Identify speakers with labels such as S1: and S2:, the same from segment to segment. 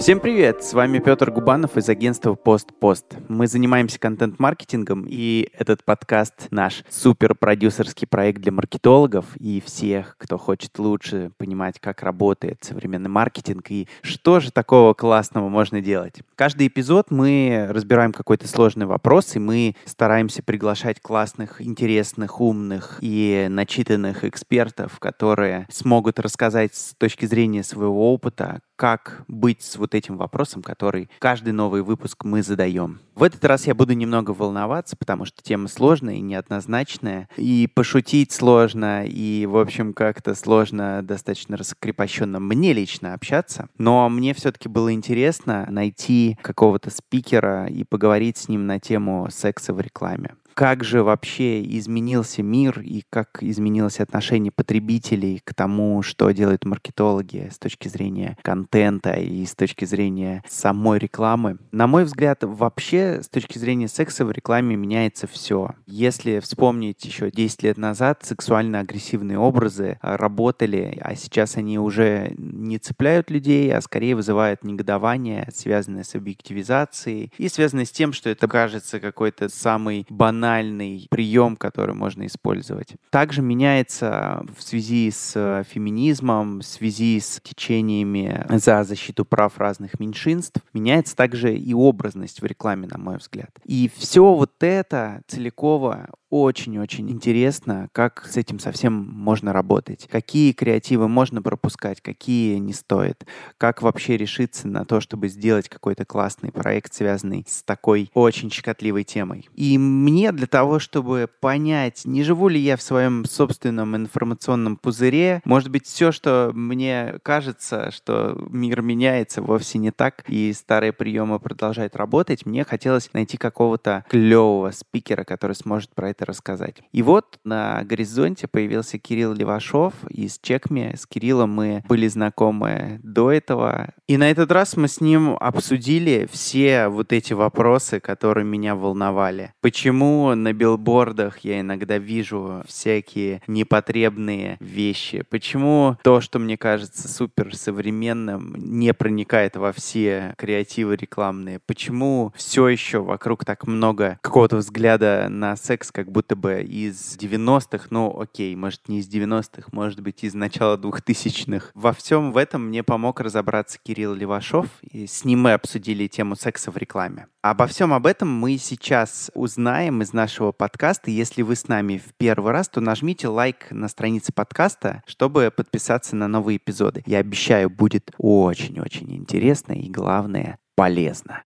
S1: Всем привет! С вами Петр Губанов из агентства PostPost. Мы занимаемся контент-маркетингом, и этот подкаст наш супер продюсерский проект для маркетологов и всех, кто хочет лучше понимать, как работает современный маркетинг и что же такого классного можно делать. Каждый эпизод мы разбираем какой-то сложный вопрос, и мы стараемся приглашать классных, интересных, умных и начитанных экспертов, которые смогут рассказать с точки зрения своего опыта, как быть с вот этим вопросом, который каждый новый выпуск мы задаем. В этот раз я буду немного волноваться, потому что тема сложная и неоднозначная, и пошутить сложно, и, в общем, как-то сложно достаточно раскрепощенно мне лично общаться. Но мне все-таки было интересно найти какого-то спикера и поговорить с ним на тему секса в рекламе как же вообще изменился мир и как изменилось отношение потребителей к тому, что делают маркетологи с точки зрения контента и с точки зрения самой рекламы. На мой взгляд, вообще с точки зрения секса в рекламе меняется все. Если вспомнить еще 10 лет назад, сексуально-агрессивные образы работали, а сейчас они уже не цепляют людей, а скорее вызывают негодование, связанное с объективизацией и связанное с тем, что это кажется какой-то самый банальный банальный прием, который можно использовать. Также меняется в связи с э, феминизмом, в связи с течениями за защиту прав разных меньшинств, меняется также и образность в рекламе, на мой взгляд. И все вот это целиково очень-очень интересно, как с этим совсем можно работать, какие креативы можно пропускать, какие не стоит, как вообще решиться на то, чтобы сделать какой-то классный проект, связанный с такой очень щекотливой темой. И мне для того, чтобы понять, не живу ли я в своем собственном информационном пузыре, может быть, все, что мне кажется, что мир меняется, вовсе не так, и старые приемы продолжают работать, мне хотелось найти какого-то клевого спикера, который сможет про это это рассказать. И вот на горизонте появился Кирилл Левашов из Чекми. С Кириллом мы были знакомы до этого. И на этот раз мы с ним обсудили все вот эти вопросы, которые меня волновали. Почему на билбордах я иногда вижу всякие непотребные вещи? Почему то, что мне кажется супер современным, не проникает во все креативы рекламные? Почему все еще вокруг так много какого-то взгляда на секс как будто бы из 90-х, ну окей, может не из 90-х, может быть из начала 2000-х. Во всем в этом мне помог разобраться Кирилл Левашов, и с ним мы обсудили тему секса в рекламе. Обо всем об этом мы сейчас узнаем из нашего подкаста. Если вы с нами в первый раз, то нажмите лайк на странице подкаста, чтобы подписаться на новые эпизоды. Я обещаю, будет очень-очень интересно и, главное, полезно.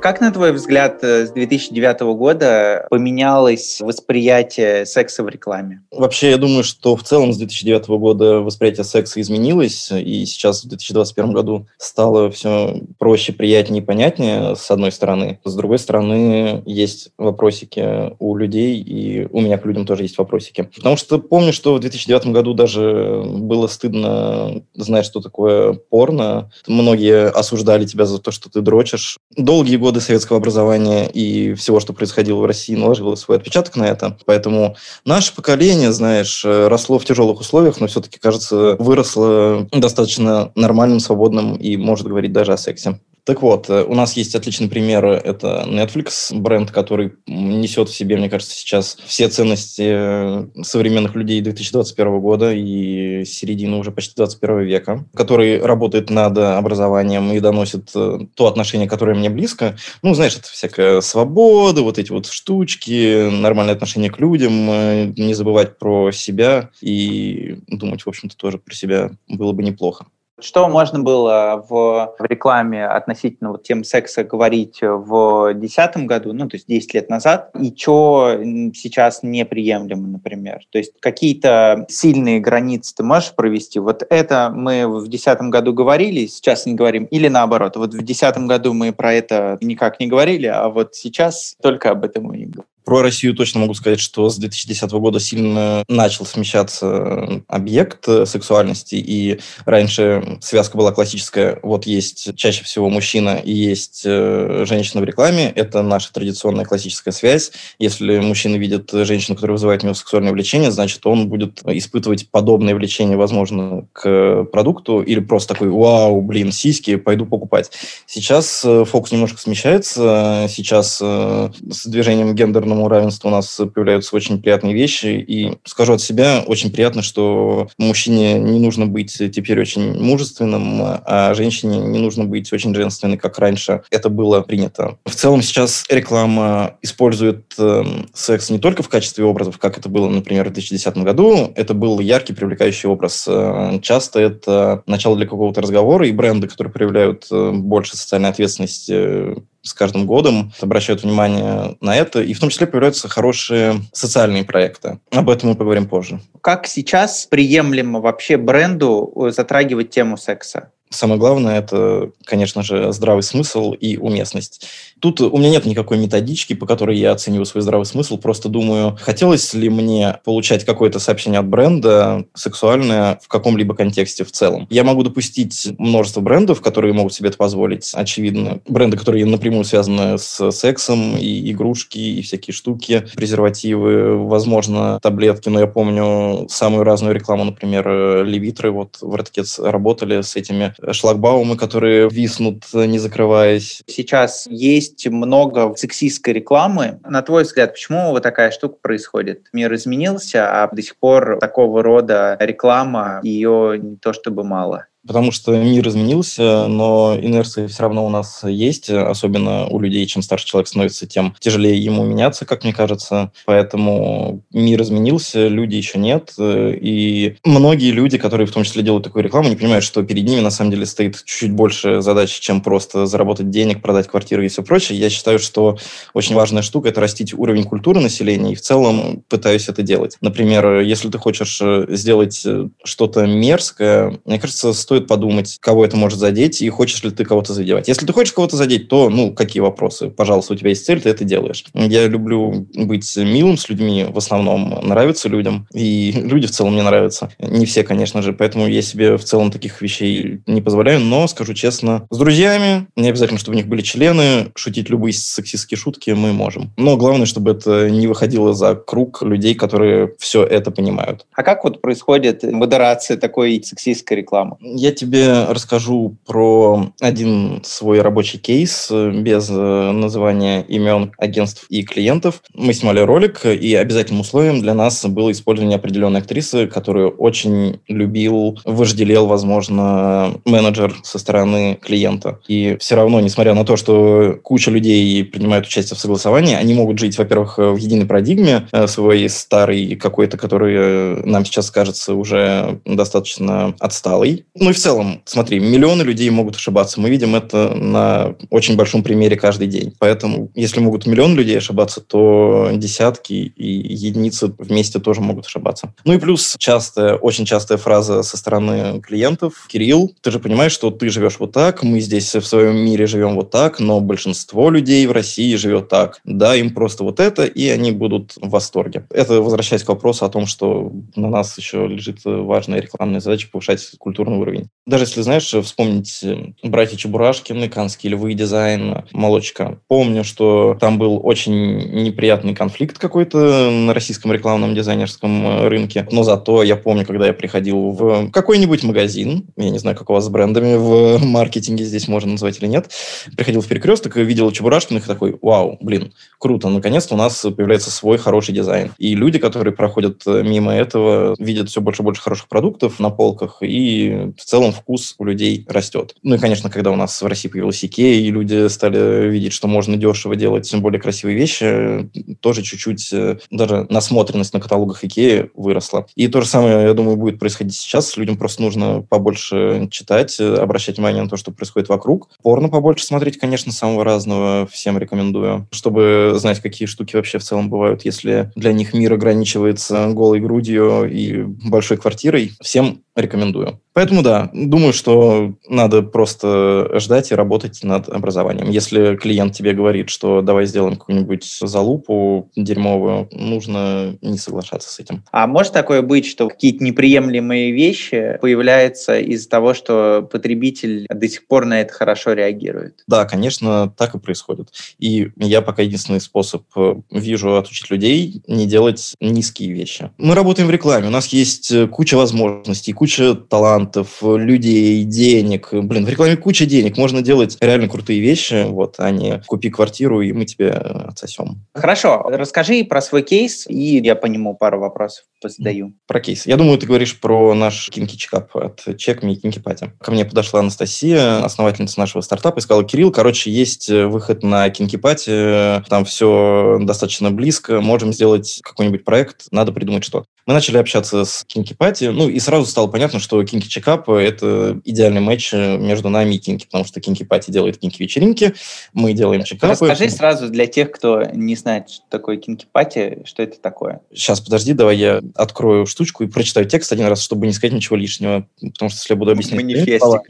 S1: Как, на твой взгляд, э, с 2009 года поменялось восприятие секса в рекламе?
S2: Вообще, я думаю, что в целом с 2009 года восприятие секса изменилось, и сейчас в 2021 году стало все проще, приятнее и понятнее, с одной стороны. С другой стороны, есть вопросики у людей, и у меня к людям тоже есть вопросики. Потому что помню, что в 2009 году даже было стыдно знать, что такое порно. Многие осуждали тебя за то, что ты дрочишь. Долгие годы годы советского образования и всего, что происходило в России, наложило свой отпечаток на это. Поэтому наше поколение, знаешь, росло в тяжелых условиях, но все-таки, кажется, выросло достаточно нормальным, свободным и может говорить даже о сексе. Так вот, э, у нас есть отличный пример. Это Netflix, бренд, который несет в себе, мне кажется, сейчас все ценности э, современных людей 2021 года и середины уже почти 21 века, который работает над образованием и доносит э, то отношение, которое мне близко. Ну, знаешь, это всякая свобода, вот эти вот штучки, нормальное отношение к людям, не забывать про себя и думать, в общем-то, тоже про себя было бы неплохо.
S1: Что можно было в, в рекламе относительно вот тем секса говорить в 2010 году, ну, то есть 10 лет назад, и что сейчас неприемлемо, например? То есть какие-то сильные границы ты можешь провести? Вот это мы в 2010 году говорили, сейчас не говорим, или наоборот, вот в 2010 году мы про это никак не говорили, а вот сейчас только об этом и говорим.
S2: Про Россию точно могу сказать, что с 2010 года сильно начал смещаться объект сексуальности, и раньше связка была классическая, вот есть чаще всего мужчина и есть э, женщина в рекламе, это наша традиционная классическая связь. Если мужчина видит женщину, которая вызывает у него сексуальное влечение, значит, он будет испытывать подобное влечение, возможно, к продукту, или просто такой, вау, блин, сиськи, пойду покупать. Сейчас э, фокус немножко смещается, сейчас э, с движением гендерному равенству у нас появляются очень приятные вещи, и скажу от себя, очень приятно, что мужчине не нужно быть теперь очень мужественным, а женщине не нужно быть очень женственной, как раньше это было принято. В целом сейчас реклама использует э, секс не только в качестве образов, как это было, например, в 2010 году. Это был яркий, привлекающий образ. Э, часто это начало для какого-то разговора, и бренды, которые проявляют э, больше социальной ответственности, с каждым годом обращают внимание на это, и в том числе появляются хорошие социальные проекты. Об этом мы поговорим позже.
S1: Как сейчас приемлемо вообще бренду затрагивать тему секса?
S2: Самое главное – это, конечно же, здравый смысл и уместность. Тут у меня нет никакой методички, по которой я оцениваю свой здравый смысл. Просто думаю, хотелось ли мне получать какое-то сообщение от бренда сексуальное в каком-либо контексте в целом. Я могу допустить множество брендов, которые могут себе это позволить. Очевидно, бренды, которые напрямую связаны с сексом, и игрушки, и всякие штуки, презервативы, возможно, таблетки. Но я помню самую разную рекламу, например, Левитры. Вот в Redkits работали с этими шлагбаумы, которые виснут, не закрываясь.
S1: Сейчас есть много сексистской рекламы. На твой взгляд, почему вот такая штука происходит? Мир изменился, а до сих пор такого рода реклама, ее не то чтобы мало
S2: потому что мир изменился, но инерция все равно у нас есть, особенно у людей, чем старше человек становится, тем тяжелее ему меняться, как мне кажется. Поэтому мир изменился, люди еще нет, и многие люди, которые в том числе делают такую рекламу, не понимают, что перед ними на самом деле стоит чуть больше задач, чем просто заработать денег, продать квартиру и все прочее. Я считаю, что очень важная штука – это растить уровень культуры населения, и в целом пытаюсь это делать. Например, если ты хочешь сделать что-то мерзкое, мне кажется, стоит стоит подумать, кого это может задеть, и хочешь ли ты кого-то задевать. Если ты хочешь кого-то задеть, то, ну, какие вопросы? Пожалуйста, у тебя есть цель, ты это делаешь. Я люблю быть милым с людьми, в основном нравится людям, и люди в целом мне нравятся. Не все, конечно же, поэтому я себе в целом таких вещей не позволяю, но, скажу честно, с друзьями, не обязательно, чтобы у них были члены, шутить любые сексистские шутки мы можем. Но главное, чтобы это не выходило за круг людей, которые все это понимают.
S1: А как вот происходит модерация такой сексистской рекламы?
S2: Я тебе расскажу про один свой рабочий кейс э, без э, называния имен агентств и клиентов. Мы снимали ролик, и обязательным условием для нас было использование определенной актрисы, которую очень любил, вожделел, возможно, менеджер со стороны клиента. И все равно, несмотря на то, что куча людей принимают участие в согласовании, они могут жить, во-первых, в единой парадигме э, своей старой какой-то, которая нам сейчас кажется уже достаточно отсталой. Ну и в целом, смотри, миллионы людей могут ошибаться. Мы видим это на очень большом примере каждый день. Поэтому, если могут миллион людей ошибаться, то десятки и единицы вместе тоже могут ошибаться. Ну и плюс частая, очень частая фраза со стороны клиентов. Кирилл, ты же понимаешь, что ты живешь вот так, мы здесь в своем мире живем вот так, но большинство людей в России живет так. Да, им просто вот это, и они будут в восторге. Это возвращаясь к вопросу о том, что на нас еще лежит важная рекламная задача повышать культурный уровень. Даже если, знаешь, вспомнить э, «Братья Чебурашкины», «Канские львы», дизайн, «Молочка». Помню, что там был очень неприятный конфликт какой-то на российском рекламном дизайнерском э, рынке. Но зато я помню, когда я приходил в какой-нибудь магазин, я не знаю, как у вас с брендами в маркетинге здесь можно назвать или нет, приходил в перекресток и видел Чебурашкиных и такой, вау, блин, круто, наконец-то у нас появляется свой хороший дизайн. И люди, которые проходят э, мимо этого, видят все больше и больше хороших продуктов на полках и целом вкус у людей растет. Ну и, конечно, когда у нас в России появилась Икея, и люди стали видеть, что можно дешево делать более красивые вещи, тоже чуть-чуть э, даже насмотренность на каталогах Икеи выросла. И то же самое, я думаю, будет происходить сейчас. Людям просто нужно побольше читать, э, обращать внимание на то, что происходит вокруг. Порно побольше смотреть, конечно, самого разного. Всем рекомендую. Чтобы знать, какие штуки вообще в целом бывают, если для них мир ограничивается голой грудью и большой квартирой. Всем рекомендую. Поэтому да, думаю, что надо просто ждать и работать над образованием. Если клиент тебе говорит, что давай сделаем какую-нибудь залупу дерьмовую, нужно не соглашаться с этим.
S3: А может такое быть, что какие-то неприемлемые вещи появляются из-за того, что потребитель до сих пор на это хорошо реагирует?
S2: Да, конечно, так и происходит. И я пока единственный способ э, вижу отучить людей не делать низкие вещи. Мы работаем в рекламе, у нас есть э, куча возможностей, куча талантов, людей, денег. Блин, в рекламе куча денег, можно делать реально крутые вещи, вот, а не купи квартиру, и мы тебе отсосем.
S3: Хорошо, расскажи про свой кейс, и я по нему пару вопросов задаю.
S2: Про кейс. Я думаю, ты говоришь про наш kinky чекап от Checkme и Kinky Party. Ко мне подошла Анастасия, основательница нашего стартапа, и сказала, Кирилл, короче, есть выход на Kinky Party, там все достаточно близко, можем сделать какой-нибудь проект, надо придумать что. Мы начали общаться с Kinky Party, ну и сразу стало понятно, что Kinky Чекап – это идеальный матч между нами и Kinky, потому что Kinky Party делает kinky вечеринки, мы делаем чекапы.
S3: Расскажи сразу для тех, кто не знает, что такое Кинки Пати, что это такое.
S2: Сейчас, подожди, давай я открою штучку и прочитаю текст один раз, чтобы не сказать ничего лишнего, потому что если я буду объяснять...
S3: Манифестик.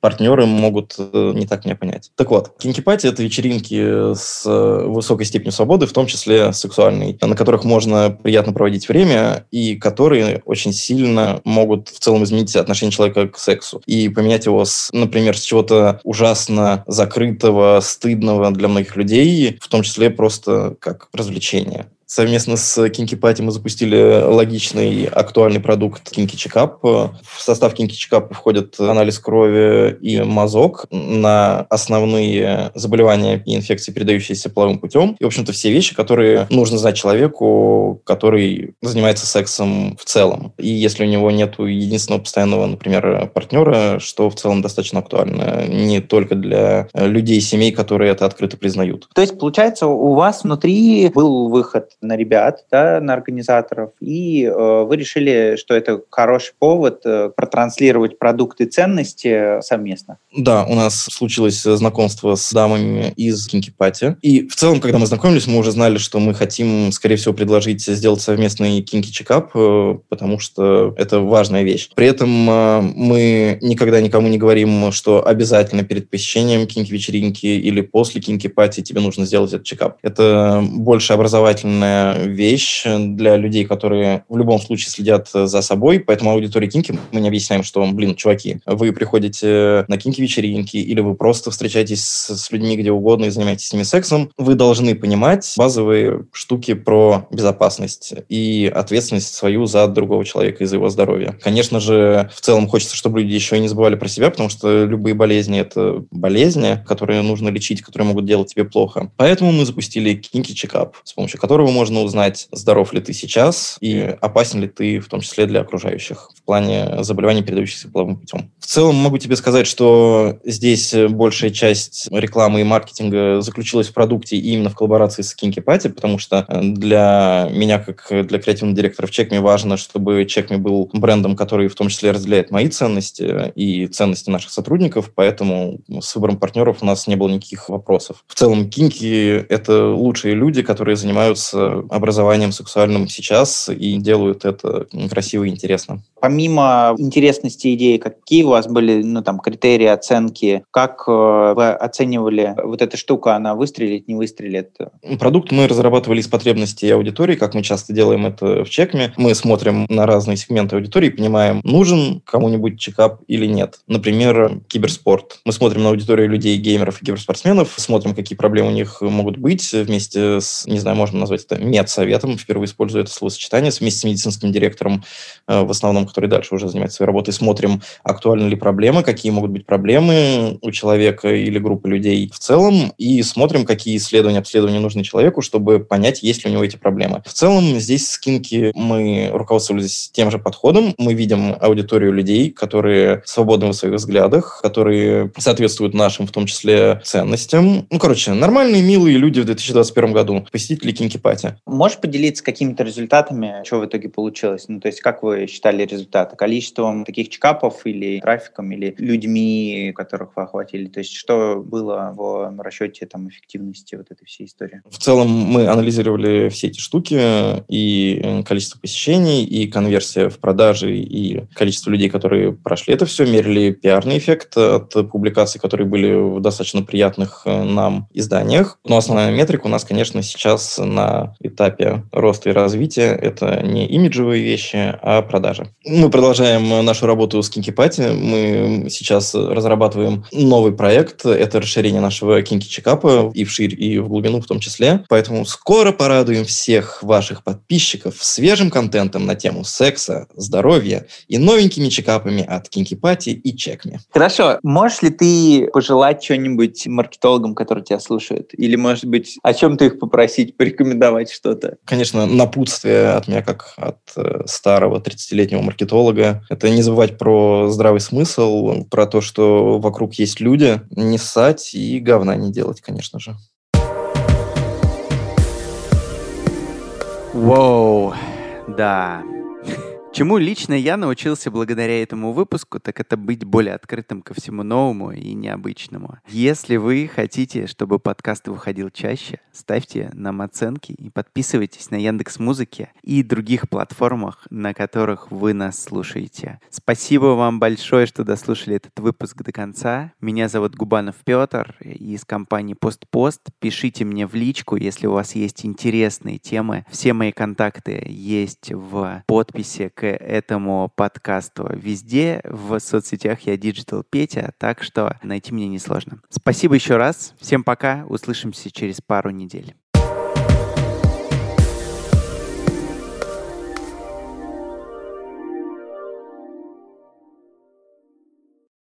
S2: Партнеры могут э, не так меня понять. Так вот, Кинки Пати – это вечеринки с э, высокой степенью свободы, в том числе сексуальной, на которых можно приятно проводить время и которые очень сильно могут в целом изменить отношение человека к сексу и поменять его, с, например, с чего-то ужасно закрытого, стыдного для многих людей, в том числе просто как развлечение. Совместно с Kinky Party мы запустили логичный, актуальный продукт Kinky Checkup. В состав Kinky Checkup входит анализ крови и мазок на основные заболевания и инфекции, передающиеся половым путем. И, в общем-то, все вещи, которые нужно знать человеку, который занимается сексом в целом. И если у него нет единственного постоянного, например, партнера, что в целом достаточно актуально. Не только для людей, семей, которые это открыто признают.
S3: То есть, получается, у вас внутри был выход на ребят, да, на организаторов, и э, вы решили, что это хороший повод э, протранслировать продукты ценности совместно.
S2: Да, у нас случилось знакомство с дамами из Кинки Пати. И в целом, когда мы знакомились, мы уже знали, что мы хотим, скорее всего, предложить сделать совместный Кинки Чекап, э, потому что это важная вещь. При этом э, мы никогда никому не говорим, что обязательно перед посещением Кинки вечеринки или после Кинки Пати тебе нужно сделать этот чекап. Это больше образовательная важная вещь для людей, которые в любом случае следят за собой. Поэтому аудитории Кинки мы не объясняем, что, блин, чуваки, вы приходите на Кинки-вечеринки или вы просто встречаетесь с, людьми где угодно и занимаетесь с ними сексом, вы должны понимать базовые штуки про безопасность и ответственность свою за другого человека и за его здоровье. Конечно же, в целом хочется, чтобы люди еще и не забывали про себя, потому что любые болезни — это болезни, которые нужно лечить, которые могут делать тебе плохо. Поэтому мы запустили Кинки Чекап, с помощью которого можно узнать, здоров ли ты сейчас и опасен ли ты, в том числе для окружающих, в плане заболеваний, передающихся половым путем. В целом могу тебе сказать, что здесь большая часть рекламы и маркетинга заключилась в продукте и именно в коллаборации с Kinky Party, потому что для меня, как для креативного директора в Чекме, важно, чтобы Чекме был брендом, который в том числе разделяет мои ценности и ценности наших сотрудников, поэтому с выбором партнеров у нас не было никаких вопросов. В целом, Кинки — это лучшие люди, которые занимаются образованием сексуальным сейчас и делают это красиво и интересно.
S3: Помимо интересности идеи, какие у вас были ну, там, критерии оценки? Как э, вы оценивали вот эта штука, она выстрелит, не выстрелит?
S2: Продукт мы разрабатывали из потребностей аудитории, как мы часто делаем это в чекме. Мы смотрим на разные сегменты аудитории, понимаем, нужен кому-нибудь чекап или нет. Например, киберспорт. Мы смотрим на аудиторию людей, геймеров и киберспортсменов, смотрим, какие проблемы у них могут быть вместе с, не знаю, можно назвать это медсоветом, впервые использую это словосочетание, вместе с медицинским директором, э, в основном, который дальше уже занимается своей работой, смотрим, актуальны ли проблемы, какие могут быть проблемы у человека или группы людей в целом, и смотрим, какие исследования, обследования нужны человеку, чтобы понять, есть ли у него эти проблемы. В целом, здесь с Kinky мы руководствовались тем же подходом. Мы видим аудиторию людей, которые свободны в своих взглядах, которые соответствуют нашим, в том числе, ценностям. Ну, короче, нормальные, милые люди в 2021 году, посетители Kinky Party Kinky Party.
S3: Можешь поделиться какими-то результатами, что в итоге получилось? Ну, то есть как вы считали результаты? Количеством таких чекапов или трафиком, или людьми, которых вы охватили? То есть что было в расчете там, эффективности вот этой всей истории?
S2: В целом мы анализировали все эти штуки, и количество посещений, и конверсия в продажи, и количество людей, которые прошли это все, мерили пиарный эффект от публикаций, которые были в достаточно приятных э, нам изданиях. Но основная метрика у нас, конечно, сейчас на этапе роста и развития. Это не имиджевые вещи, а продажи. Мы продолжаем нашу работу с Kinky Party. Мы сейчас разрабатываем новый проект. Это расширение нашего Kinky Чекапа и вширь, и в глубину в том числе. Поэтому скоро порадуем всех ваших подписчиков свежим контентом на тему секса, здоровья и новенькими чекапами от Kinky Party и Checkme.
S3: Хорошо. Можешь ли ты пожелать что-нибудь маркетологам, которые тебя слушают? Или, может быть, о чем-то их попросить, порекомендовать что-то?
S2: Конечно, напутствие от меня, как от э, старого 30-летнего маркетолога, это не забывать про здравый смысл, про то, что вокруг есть люди, не ссать и говна не делать, конечно же.
S1: Воу, да. Чему лично я научился благодаря этому выпуску, так это быть более открытым ко всему новому и необычному. Если вы хотите, чтобы подкаст выходил чаще, ставьте нам оценки и подписывайтесь на Яндекс Музыке и других платформах, на которых вы нас слушаете. Спасибо вам большое, что дослушали этот выпуск до конца. Меня зовут Губанов Петр из компании Постпост. Пишите мне в личку, если у вас есть интересные темы. Все мои контакты есть в подписи этому подкасту везде. В соцсетях я Digital Петя, так что найти меня несложно. Спасибо еще раз. Всем пока. Услышимся через пару недель.